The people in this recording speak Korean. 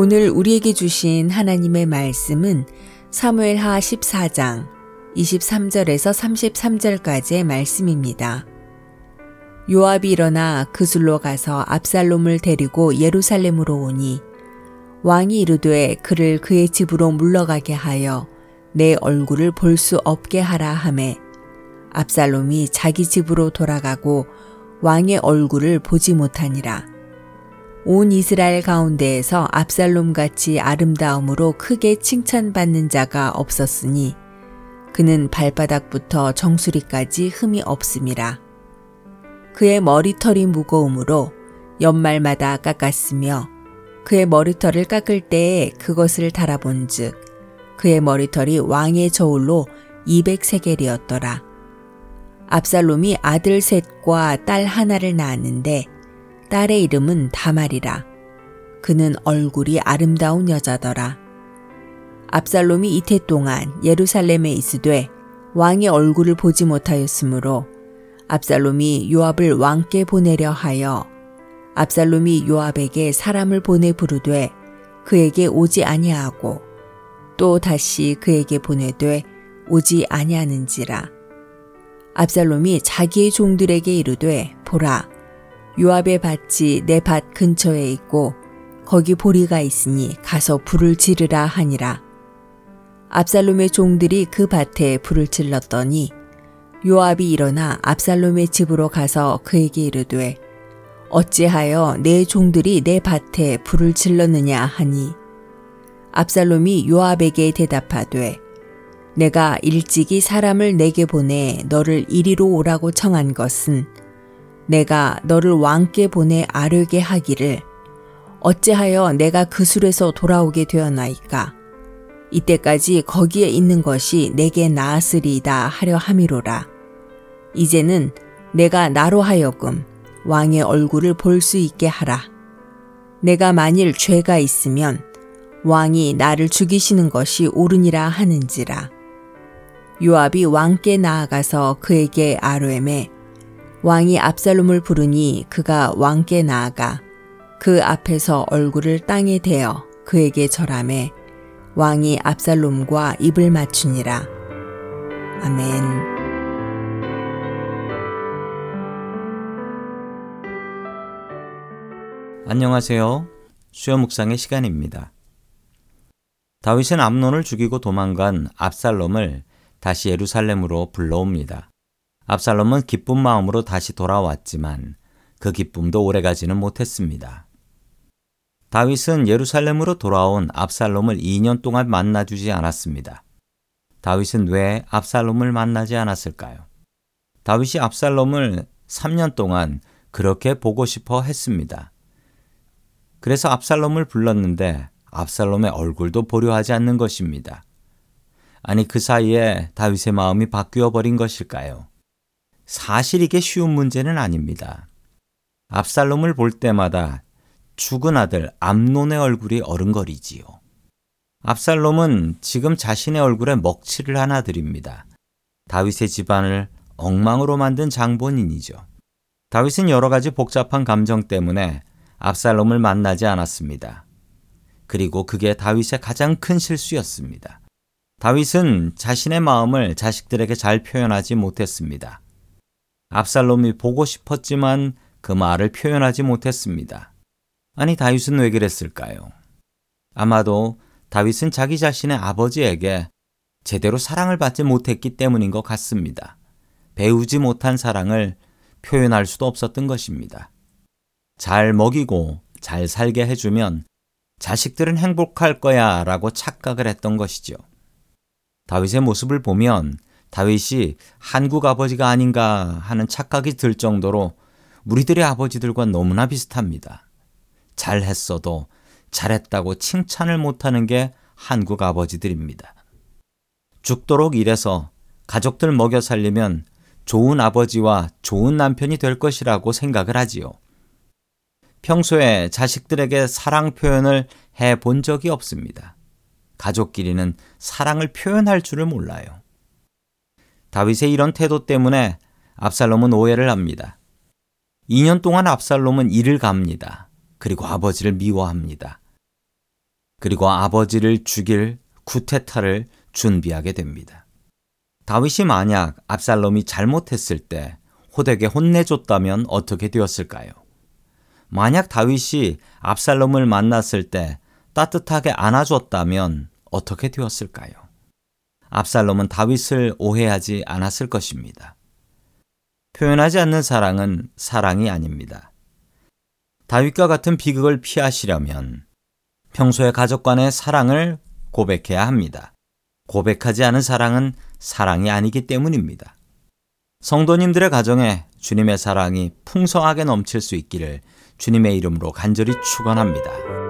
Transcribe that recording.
오늘 우리에게 주신 하나님의 말씀은 사무엘하 14장 23절에서 33절까지의 말씀입니다. 요압이 일어나 그술로 가서 압살롬을 데리고 예루살렘으로 오니 왕이 이르되 그를 그의 집으로 물러가게 하여 내 얼굴을 볼 수 없게 하라 하매 압살롬이 자기 집으로 돌아가고 왕의 얼굴을 보지 못하니라. 온 이스라엘 가운데에서 압살롬 같이 아름다움으로 크게 칭찬받는 자가 없었으니 그는 발바닥부터 정수리까지 흠이 없음이라. 그의 머리털이 무거움으로 연말마다 깎았으며 그의 머리털을 깎을 때에 그것을 달아본즉 그의 머리털이 왕의 저울로 200세겔이었더라. 압살롬이 아들 셋과 딸 하나를 낳았는데 딸의 이름은 다말이라. 그는 얼굴이 아름다운 여자더라. 압살롬이 이태 동안 예루살렘에 있으되 왕의 얼굴을 보지 못하였으므로 압살롬이 요압을 왕께 보내려 하여 압살롬이 요압에게 사람을 보내 부르되 그에게 오지 아니하고 또 다시 그에게 보내되 오지 아니하는지라 압살롬이 자기의 종들에게 이르되 보라 요압의 밭이 내 밭 근처에 있고 거기 보리가 있으니 가서 불을 지르라 하니라. 압살롬의 종들이 그 밭에 불을 질렀더니 요압이 일어나 압살롬의 집으로 가서 그에게 이르되 어찌하여 내 종들이 내 밭에 불을 질렀느냐 하니? 압살롬이 요압에게 대답하되 내가 일찍이 사람을 내게 보내 너를 이리로 오라고 청한 것은 내가 너를 왕께 보내 아뢰게 하기를 어찌하여 내가 그 술에서 돌아오게 되었나이까 이때까지 거기에 있는 것이 내게 나았으리이다 하려 함이로라 이제는 내가 나로 하여금 왕의 얼굴을 볼 수 있게 하라. 내가 만일 죄가 있으면 왕이 나를 죽이시는 것이 옳으니라 하는지라. 요압이 왕께 나아가서 그에게 아뢰매 왕이 압살롬을 부르니 그가 왕께 나아가 그 앞에서 얼굴을 땅에 대어 그에게 절함에 왕이 압살롬과 입을 맞추니라. 아멘. 안녕하세요. 수요 묵상의 시간입니다. 다윗은 암논을 죽이고 도망간 압살롬을 다시 예루살렘으로 불러옵니다. 압살롬은 기쁜 마음으로 다시 돌아왔지만 그 기쁨도 오래가지는 못했습니다. 다윗은 예루살렘으로 돌아온 압살롬을 2년 동안 만나주지 않았습니다. 다윗은 왜 압살롬을 만나지 않았을까요? 다윗이 압살롬을 3년 동안 그렇게 보고 싶어 했습니다. 그래서 압살롬을 불렀는데 압살롬의 얼굴도 보려 하지 않는 것입니다. 아니 그 사이에 다윗의 마음이 바뀌어 버린 것일까요? 사실 이게 쉬운 문제는 아닙니다. 압살롬을 볼 때마다 죽은 아들 암논의 얼굴이 어른거리지요. 압살롬은 지금 자신의 얼굴에 먹칠을 한 아들입니다. 다윗의 집안을 엉망으로 만든 장본인이죠. 다윗은 여러 가지 복잡한 감정 때문에 압살롬을 만나지 않았습니다. 그리고 그게 다윗의 가장 큰 실수였습니다. 다윗은 자신의 마음을 자식들에게 잘 표현하지 못했습니다. 압살롬이 보고 싶었지만 그 말을 표현하지 못했습니다. 아니, 다윗은 왜 그랬을까요? 아마도 다윗은 자기 자신의 아버지에게 제대로 사랑을 받지 못했기 때문인 것 같습니다. 배우지 못한 사랑을 표현할 수도 없었던 것입니다. 잘 먹이고 잘 살게 해주면 자식들은 행복할 거야 라고 착각을 했던 것이죠. 다윗의 모습을 보면 다윗이 한국 아버지가 아닌가 하는 착각이 들 정도로 우리들의 아버지들과 너무나 비슷합니다. 잘했어도 잘했다고 칭찬을 못하는 게 한국 아버지들입니다. 죽도록 일해서 가족들 먹여 살리면 좋은 아버지와 좋은 남편이 될 것이라고 생각을 하지요. 평소에 자식들에게 사랑 표현을 해 본 적이 없습니다. 가족끼리는 사랑을 표현할 줄을 몰라요. 다윗의 이런 태도 때문에 압살롬은 오해를 합니다. 2년 동안 압살롬은 일을 갑니다. 그리고 아버지를 미워합니다. 그리고 아버지를 죽일 쿠테타를 준비하게 됩니다. 다윗이 만약 압살롬이 잘못했을 때 호되게 혼내줬다면 어떻게 되었을까요? 만약 다윗이 압살롬을 만났을 때 따뜻하게 안아줬다면 어떻게 되었을까요? 압살롬은 다윗을 오해하지 않았을 것입니다. 표현하지 않는 사랑은 사랑이 아닙니다. 다윗과 같은 비극을 피하시려면 평소에 가족 간의 사랑을 고백해야 합니다. 고백하지 않은 사랑은 사랑이 아니기 때문입니다. 성도님들의 가정에 주님의 사랑이 풍성하게 넘칠 수 있기를 주님의 이름으로 간절히 축원합니다.